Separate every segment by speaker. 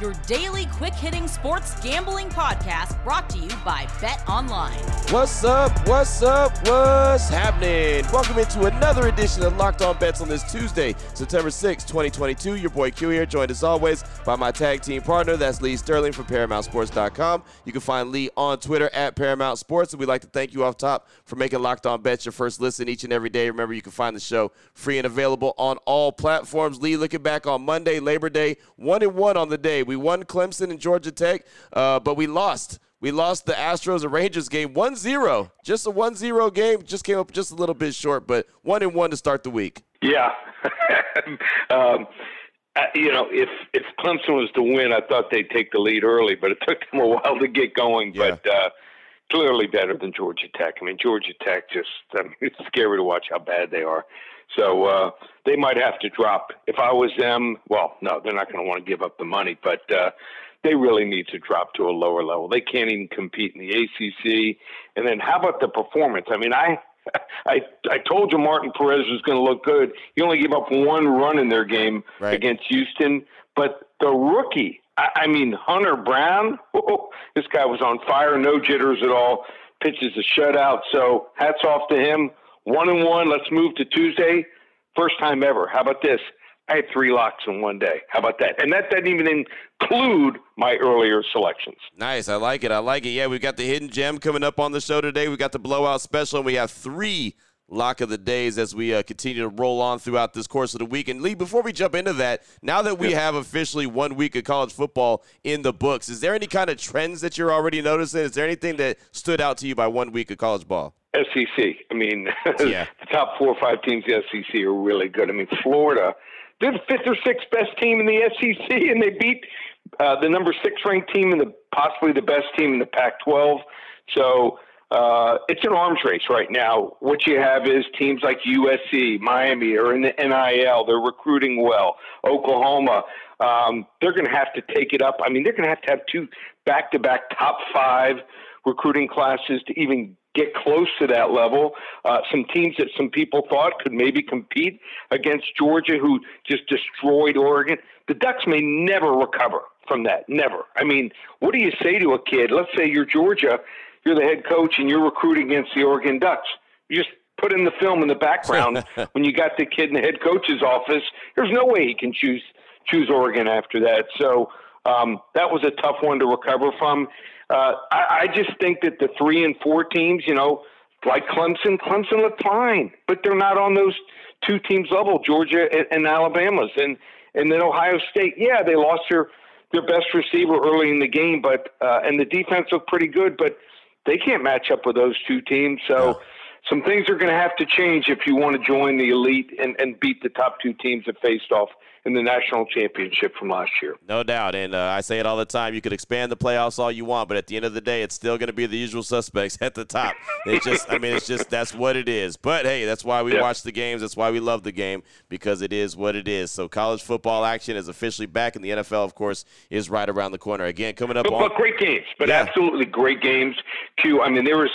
Speaker 1: your daily quick hitting sports gambling podcast brought to you by Bet Online.
Speaker 2: What's up? What's up? What's happening? Welcome into another edition of Locked On Bets on this Tuesday, September 6, 2022. Your boy Q here, joined as always by my tag team partner. That's Lee Sterling from ParamountSports.com. You can find Lee on Twitter at Paramount Sports. And we'd like to thank you off top for making Locked On Bets your first listen each and every day. Remember, you can find the show free and available on all platforms. Lee, looking back on Monday, Labor Day, one and one on the day. We won Clemson and Georgia Tech, uh, but we lost. We lost the Astros and Rangers game 1-0. Just a 1-0 game. Just came up just a little bit short, but one and one to start the week.
Speaker 3: Yeah. um, you know, if if Clemson was to win, I thought they'd take the lead early, but it took them a while to get going. Yeah. But uh, clearly better than Georgia Tech. I mean, Georgia Tech just I mean, it's scary to watch how bad they are. So uh, they might have to drop. If I was them, well, no, they're not going to want to give up the money, but uh, they really need to drop to a lower level. They can't even compete in the ACC. And then how about the performance? I mean, I. I I told you Martin Perez was going to look good. He only gave up one run in their game right. against Houston, but the rookie, I, I mean Hunter Brown, this guy was on fire, no jitters at all. Pitches a shutout, so hats off to him. One and one. Let's move to Tuesday. First time ever. How about this? I had three locks in one day. How about that? And that doesn't even include my earlier selections.
Speaker 2: Nice. I like it. I like it. Yeah, we've got the hidden gem coming up on the show today. We've got the blowout special, and we have three lock of the days as we uh, continue to roll on throughout this course of the week. And Lee, before we jump into that, now that we have officially one week of college football in the books, is there any kind of trends that you're already noticing? Is there anything that stood out to you by one week of college ball?
Speaker 3: SEC. I mean, yeah. the top four or five teams in the SEC are really good. I mean, Florida, they're the fifth or sixth best team in the SEC, and they beat uh, the number six ranked team and the possibly the best team in the Pac-12. So uh, it's an arms race right now. What you have is teams like USC, Miami are in the NIL. They're recruiting well. Oklahoma, um, they're going to have to take it up. I mean, they're going to have to have two back-to-back top five recruiting classes to even get close to that level. Uh, some teams that some people thought could maybe compete against Georgia, who just destroyed Oregon. The Ducks may never recover from that. Never. I mean, what do you say to a kid? Let's say you're Georgia you're the head coach and you're recruiting against the Oregon Ducks. You just put in the film in the background when you got the kid in the head coach's office. There's no way he can choose choose Oregon after that. So um, that was a tough one to recover from. Uh, I, I just think that the three and four teams, you know, like Clemson, Clemson looked fine, but they're not on those two teams level, Georgia and, and Alabama's, and and then Ohio State. Yeah, they lost their their best receiver early in the game, but uh, and the defense looked pretty good, but they can't match up with those two teams. So some things are going to have to change if you want to join the elite and, and beat the top two teams that faced off in the national championship from last year.
Speaker 2: No doubt. And uh, I say it all the time. You could expand the playoffs all you want, but at the end of the day, it's still going to be the usual suspects at the top. It's just, I mean, it's just, that's what it is. But hey, that's why we yeah. watch the games. That's why we love the game because it is what it is. So college football action is officially back, and the NFL, of course, is right around the corner. Again, coming up
Speaker 3: but,
Speaker 2: on.
Speaker 3: But great games, but yeah. absolutely great games. Q, I mean, there was,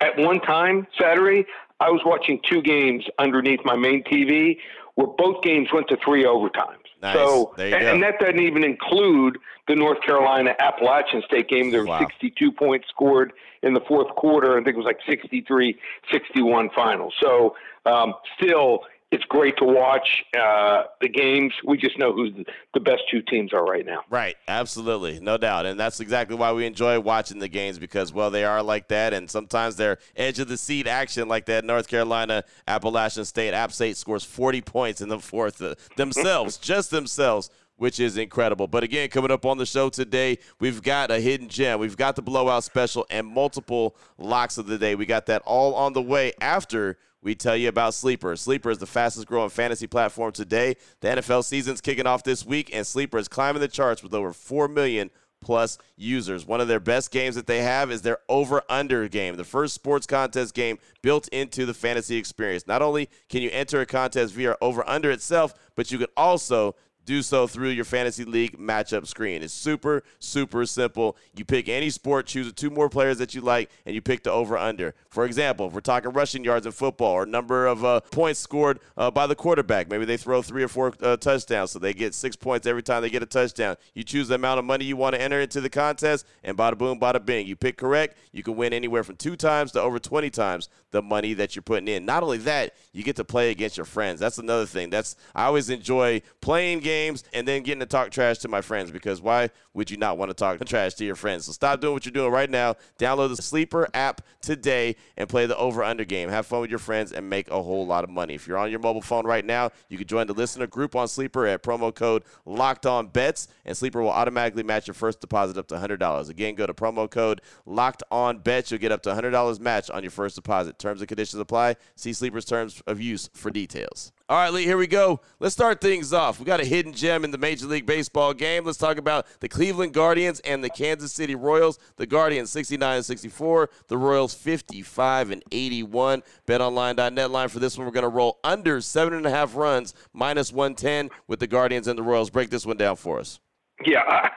Speaker 3: at one time, Saturday, I was watching two games underneath my main TV where both games went to three overtimes.
Speaker 2: Nice.
Speaker 3: So,
Speaker 2: and,
Speaker 3: and, that doesn't even include the North Carolina Appalachian State game. There were wow. 62 points scored in the fourth quarter. I think it was like 63 61 final. So, um, still, it's great to watch uh, the games. We just know who the best two teams are right now.
Speaker 2: Right, absolutely, no doubt, and that's exactly why we enjoy watching the games because well, they are like that, and sometimes they're edge of the seat action like that. North Carolina, Appalachian State, App State scores 40 points in the fourth uh, themselves, just themselves which is incredible. But again, coming up on the show today, we've got a hidden gem. We've got the blowout special and multiple locks of the day. We got that all on the way after we tell you about Sleeper. Sleeper is the fastest growing fantasy platform today. The NFL season's kicking off this week, and Sleeper is climbing the charts with over 4 million plus users. One of their best games that they have is their over under game, the first sports contest game built into the fantasy experience. Not only can you enter a contest via over under itself, but you can also do so through your fantasy league matchup screen. It's super, super simple. You pick any sport, choose two more players that you like, and you pick the over under. For example, if we're talking rushing yards in football or number of uh, points scored uh, by the quarterback, maybe they throw three or four uh, touchdowns, so they get six points every time they get a touchdown. You choose the amount of money you want to enter into the contest, and bada boom, bada bing. You pick correct, you can win anywhere from two times to over 20 times the money that you're putting in. Not only that, you get to play against your friends. That's another thing. That's I always enjoy playing games and then getting to talk trash to my friends because why would you not want to talk trash to your friends? So stop doing what you're doing right now. Download the Sleeper app today and play the over under game. Have fun with your friends and make a whole lot of money. If you're on your mobile phone right now, you can join the listener group on Sleeper at promo code Locked On Bets, and Sleeper will automatically match your first deposit up to $100. Again, go to promo code Locked On Bets. You'll get up to $100 match on your first deposit. Terms and conditions apply. See Sleeper's terms of use for details. All right, Lee, here we go. Let's start things off. We got a hidden gem in the Major League Baseball game. Let's talk about the Cleveland Guardians and the Kansas City Royals. The Guardians 69 and 64, the Royals 55 and 81. BetOnline.net line for this one. We're going to roll under seven and a half runs, minus 110 with the Guardians and the Royals. Break this one down for us.
Speaker 3: Yeah, I,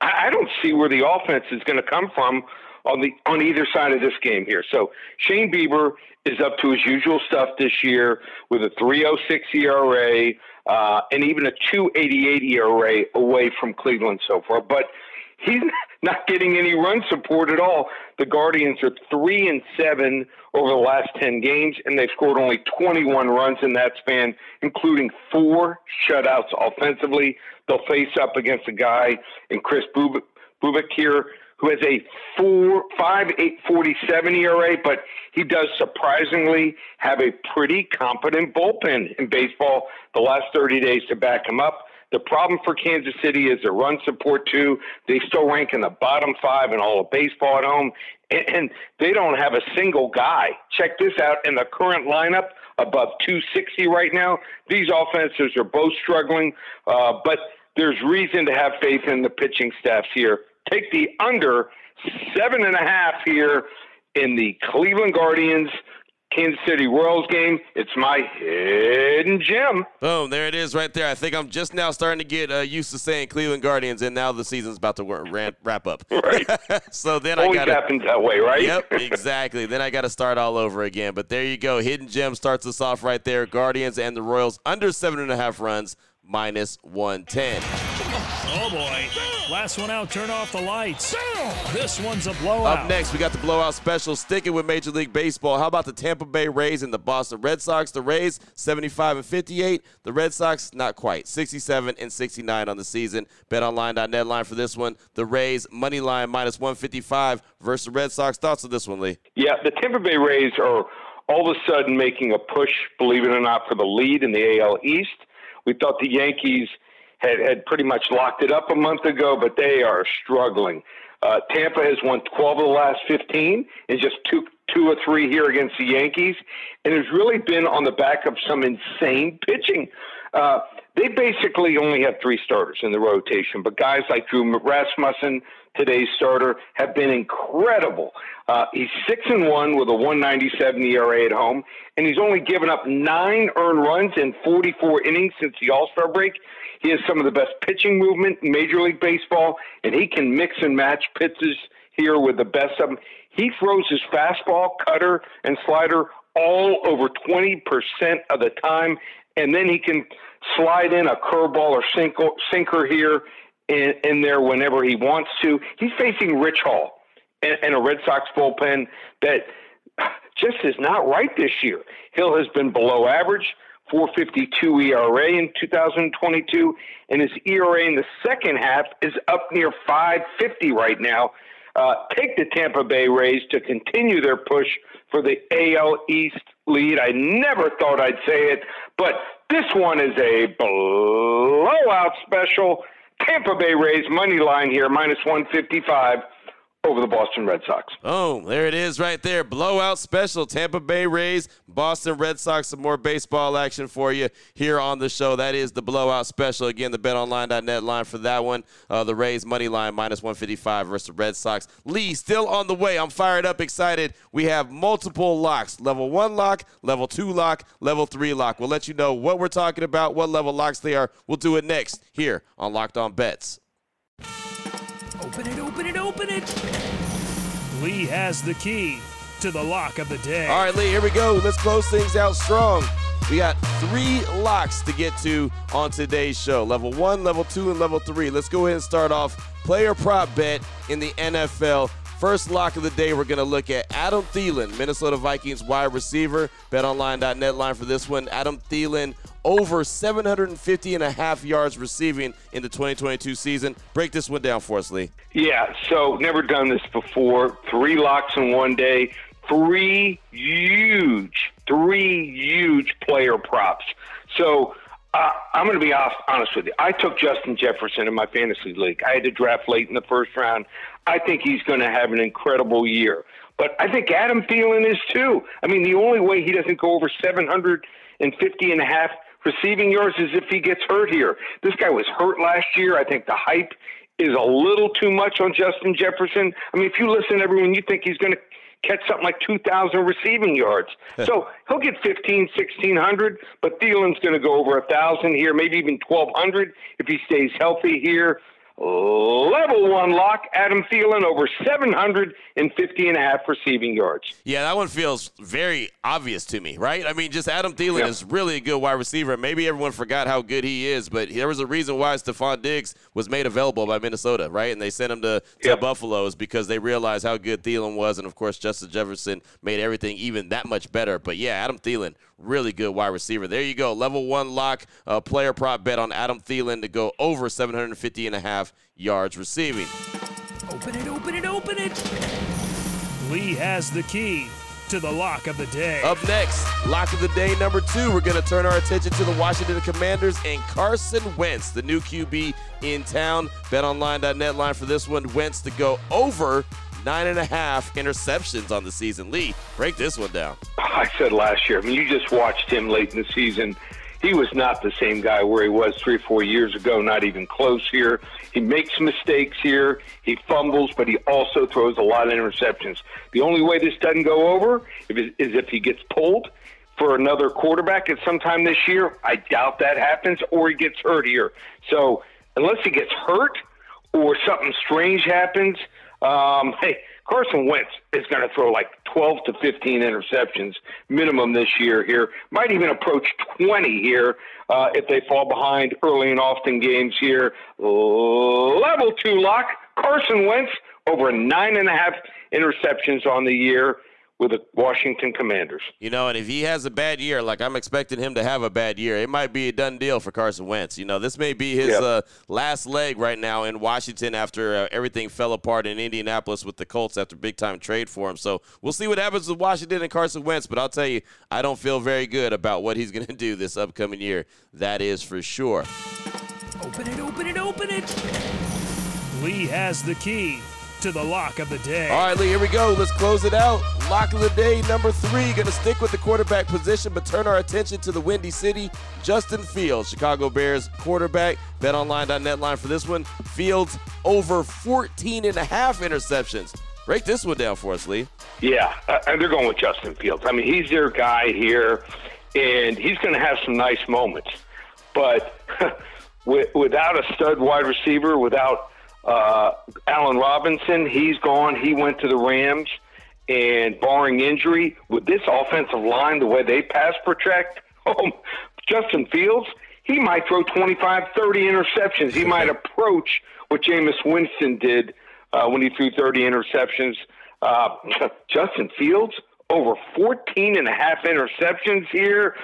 Speaker 3: I don't see where the offense is going to come from on the on either side of this game here. So Shane Bieber is up to his usual stuff this year with a 3.06 ERA uh, and even a 2.88 ERA away from Cleveland so far. But he's not getting any run support at all. The Guardians are three and seven over the last 10 games, and they've scored only 21 runs in that span, including four shutouts offensively. They'll face up against a guy in Kris Bubic here who has a four five eight forty seven ERA, but he does surprisingly have a pretty competent bullpen in baseball the last thirty days to back him up. The problem for Kansas City is their run support too. They still rank in the bottom five in all of baseball at home, and they don't have a single guy. Check this out in the current lineup above 260 right now. These offenses are both struggling, uh, but there's reason to have faith in the pitching staffs here take the under seven and a half here in the Cleveland Guardians Kansas City Royals game. It's my hidden gem.
Speaker 2: Boom, there it is right there. I think I'm just now starting to get uh, used to saying Cleveland Guardians, and now the season's about to wrap up.
Speaker 3: Right.
Speaker 2: so then
Speaker 3: Always
Speaker 2: I got
Speaker 3: happens that way, right?
Speaker 2: Yep, exactly. then I got to start all over again. But there you go. Hidden gem starts us off right there. Guardians and the Royals under seven and a half runs, minus 110.
Speaker 4: Oh boy. Last one out, turn off the lights. This one's a blowout.
Speaker 2: Up next, we got the blowout special. Sticking with Major League Baseball. How about the Tampa Bay Rays and the Boston Red Sox? The Rays, 75 and 58. The Red Sox, not quite. 67 and 69 on the season. BetOnline.net line for this one. The Rays, money line minus 155 versus the Red Sox. Thoughts on this one, Lee?
Speaker 3: Yeah, the Tampa Bay Rays are all of a sudden making a push, believe it or not, for the lead in the AL East. We thought the Yankees – had, had pretty much locked it up a month ago, but they are struggling. Uh, Tampa has won 12 of the last 15 and just two, two or three here against the Yankees, and has really been on the back of some insane pitching. Uh, they basically only have three starters in the rotation, but guys like Drew Rasmussen, today's starter, have been incredible. Uh, he's six and one with a 197 ERA at home, and he's only given up nine earned runs in 44 innings since the All Star break. He has some of the best pitching movement in Major League Baseball, and he can mix and match pitches here with the best of them. He throws his fastball, cutter, and slider all over 20% of the time, and then he can slide in a curveball or sinker, here in, in, there whenever he wants to. He's facing Rich Hill and, and a Red Sox bullpen that just is not right this year. Hill has been below average. 452 ERA in 2022, and his ERA in the second half is up near 550 right now. Uh, take the Tampa Bay Rays to continue their push for the AL East lead. I never thought I'd say it, but this one is a blowout special. Tampa Bay Rays money line here, minus 155 over the Boston Red Sox.
Speaker 2: Oh, there it is right there. Blowout special. Tampa Bay Rays, Boston Red Sox. Some more baseball action for you here on the show. That is the blowout special. Again, the betonline.net line for that one. Uh, the Rays money line minus 155 versus the Red Sox. Lee, still on the way. I'm fired up, excited. We have multiple locks level one lock, level two lock, level three lock. We'll let you know what we're talking about, what level locks they are. We'll do it next here on Locked On Bets.
Speaker 4: Open it, open it, open it. Lee has the key to the lock of the day.
Speaker 2: All right, Lee, here we go. Let's close things out strong. We got three locks to get to on today's show level one, level two, and level three. Let's go ahead and start off player prop bet in the NFL. First lock of the day, we're going to look at Adam Thielen, Minnesota Vikings wide receiver. BetOnline.net line for this one. Adam Thielen over 750 and a half yards receiving in the 2022 season. Break this one down for us, Lee.
Speaker 3: Yeah, so never done this before. Three locks in one day. Three huge, three huge player props. So uh, I'm going to be honest with you. I took Justin Jefferson in my fantasy league. I had to draft late in the first round. I think he's going to have an incredible year. But I think Adam Thielen is too. I mean, the only way he doesn't go over 750 and a half receiving yards is if he gets hurt here. This guy was hurt last year. I think the hype is a little too much on Justin Jefferson. I mean, if you listen to everyone, you think he's going to catch something like 2,000 receiving yards. so he'll get 15, 1,600, but Thielen's going to go over 1,000 here, maybe even 1,200 if he stays healthy here. Level one lock, Adam Thielen over 750 and a half receiving yards.
Speaker 2: Yeah, that one feels very obvious to me, right? I mean, just Adam Thielen yep. is really a good wide receiver. Maybe everyone forgot how good he is, but there was a reason why Stefon Diggs was made available by Minnesota, right? And they sent him to, to yep. Buffalo is because they realized how good Thielen was. And, of course, Justin Jefferson made everything even that much better. But, yeah, Adam Thielen, really good wide receiver. There you go. Level one lock, uh, player prop bet on Adam Thielen to go over 750 and a half yards receiving.
Speaker 4: Open it, open it, open it. Lee has the key to the lock of the day.
Speaker 2: Up next, lock of the day number two, we're going to turn our attention to the Washington Commanders and Carson Wentz, the new QB in town. BetOnline.net line for this one, Wentz to go over nine and a half interceptions on the season. Lee, break this one down.
Speaker 3: I said last year, I mean, you just watched him late in the season. He was not the same guy where he was three or four years ago, not even close here. He makes mistakes here. He fumbles, but he also throws a lot of interceptions. The only way this doesn't go over is if he gets pulled for another quarterback at some time this year. I doubt that happens, or he gets hurt here. So unless he gets hurt or something strange happens, um, hey, Carson Wentz is going to throw like 12 to 15 interceptions minimum this year here. Might even approach 20 here uh, if they fall behind early and often games here. Level two lock, Carson Wentz over nine and a half interceptions on the year with the Washington Commanders.
Speaker 2: You know, and if he has a bad year, like I'm expecting him to have a bad year, it might be a done deal for Carson Wentz. You know, this may be his yep. uh, last leg right now in Washington after uh, everything fell apart in Indianapolis with the Colts after big time trade for him. So we'll see what happens with Washington and Carson Wentz. But I'll tell you, I don't feel very good about what he's going to do this upcoming year. That is for sure.
Speaker 4: Open it, open it, open it. Lee has the key to the lock of the day.
Speaker 2: All right, Lee, here we go. Let's close it out. Lock of the day number three. Going to stick with the quarterback position, but turn our attention to the Windy City. Justin Fields, Chicago Bears quarterback. BetOnline.net line for this one. Fields over 14 and a half interceptions. Break this one down for us, Lee.
Speaker 3: Yeah, uh, and they're going with Justin Fields. I mean, he's their guy here, and he's going to have some nice moments. But without a stud wide receiver, without uh, Allen Robinson, he's gone. He went to the Rams. And barring injury, with this offensive line, the way they pass protect, oh, Justin Fields, he might throw 25, 30 interceptions. He might approach what Jameis Winston did uh, when he threw 30 interceptions. Uh, Justin Fields, over 14 and a half interceptions here.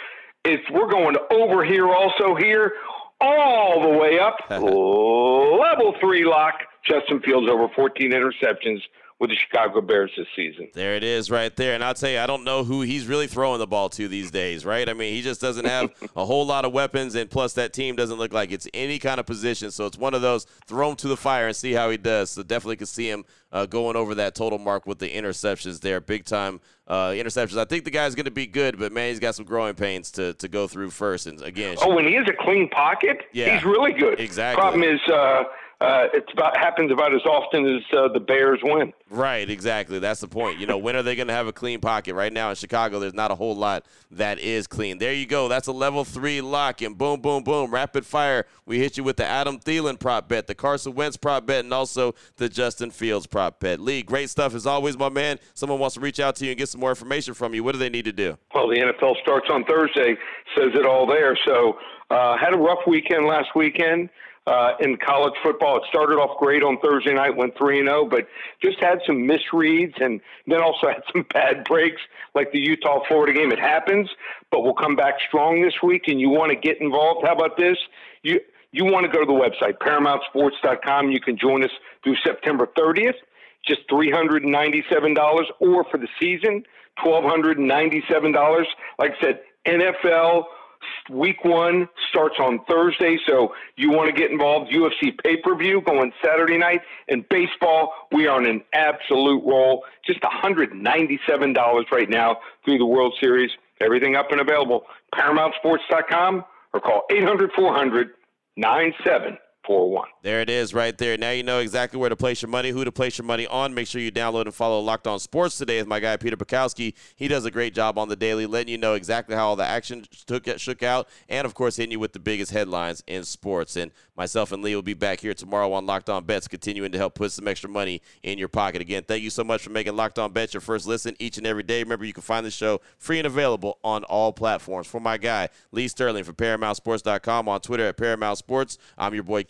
Speaker 3: If we're going over here also here, all the way up. Level three lock, Justin Fields over 14 interceptions with the Chicago Bears this season.
Speaker 2: There it is right there. And I'll tell you, I don't know who he's really throwing the ball to these days, right? I mean, he just doesn't have a whole lot of weapons, and plus that team doesn't look like it's any kind of position. So it's one of those throw him to the fire and see how he does. So definitely can see him uh, going over that total mark with the interceptions there, big time uh, interceptions. I think the guy's going to be good, but man, he's got some growing pains to, to go through first. And again,
Speaker 3: oh, when he has a clean pocket,
Speaker 2: yeah,
Speaker 3: he's really good.
Speaker 2: Exactly.
Speaker 3: Problem is, uh, uh, it's about happens about as often as uh, the Bears win.
Speaker 2: Right, exactly. That's the point. You know, when are they going to have a clean pocket? Right now in Chicago, there's not a whole lot that is clean. There you go. That's a level three lock, and boom, boom, boom, rapid fire. We hit you with the Adam Thielen prop bet, the Carson Wentz prop bet, and also the Justin Fields prop bet. Lee, great stuff as always, my man. Someone wants to reach out to you and get some more information from you. What do they need to do?
Speaker 3: Well, the NFL starts on Thursday. Says it all there. So, uh, had a rough weekend last weekend uh, in college football. It started off great on Thursday night, went 3 and 0, but just had some misreads and then also had some bad breaks like the Utah Florida game. It happens, but we'll come back strong this week and you want to get involved. How about this? You you want to go to the website paramountsports.com. You can join us through September 30th. Just $397 or for the season, $1,297. Like I said, NFL Week one starts on Thursday, so you want to get involved. UFC pay per view going Saturday night. And baseball, we are on an absolute roll. Just $197 right now through the World Series. Everything up and available. ParamountSports.com or call 800 400 9741.
Speaker 2: There it is right there. Now you know exactly where to place your money, who to place your money on. Make sure you download and follow Locked On Sports today with my guy Peter Bukowski. He does a great job on the daily, letting you know exactly how all the action took shook out, and of course hitting you with the biggest headlines in sports. And myself and Lee will be back here tomorrow on Locked On Bets, continuing to help put some extra money in your pocket. Again, thank you so much for making Locked On Bets your first listen each and every day. Remember, you can find the show free and available on all platforms. For my guy Lee Sterling from ParamountSports.com on Twitter at Paramount Sports. I'm your boy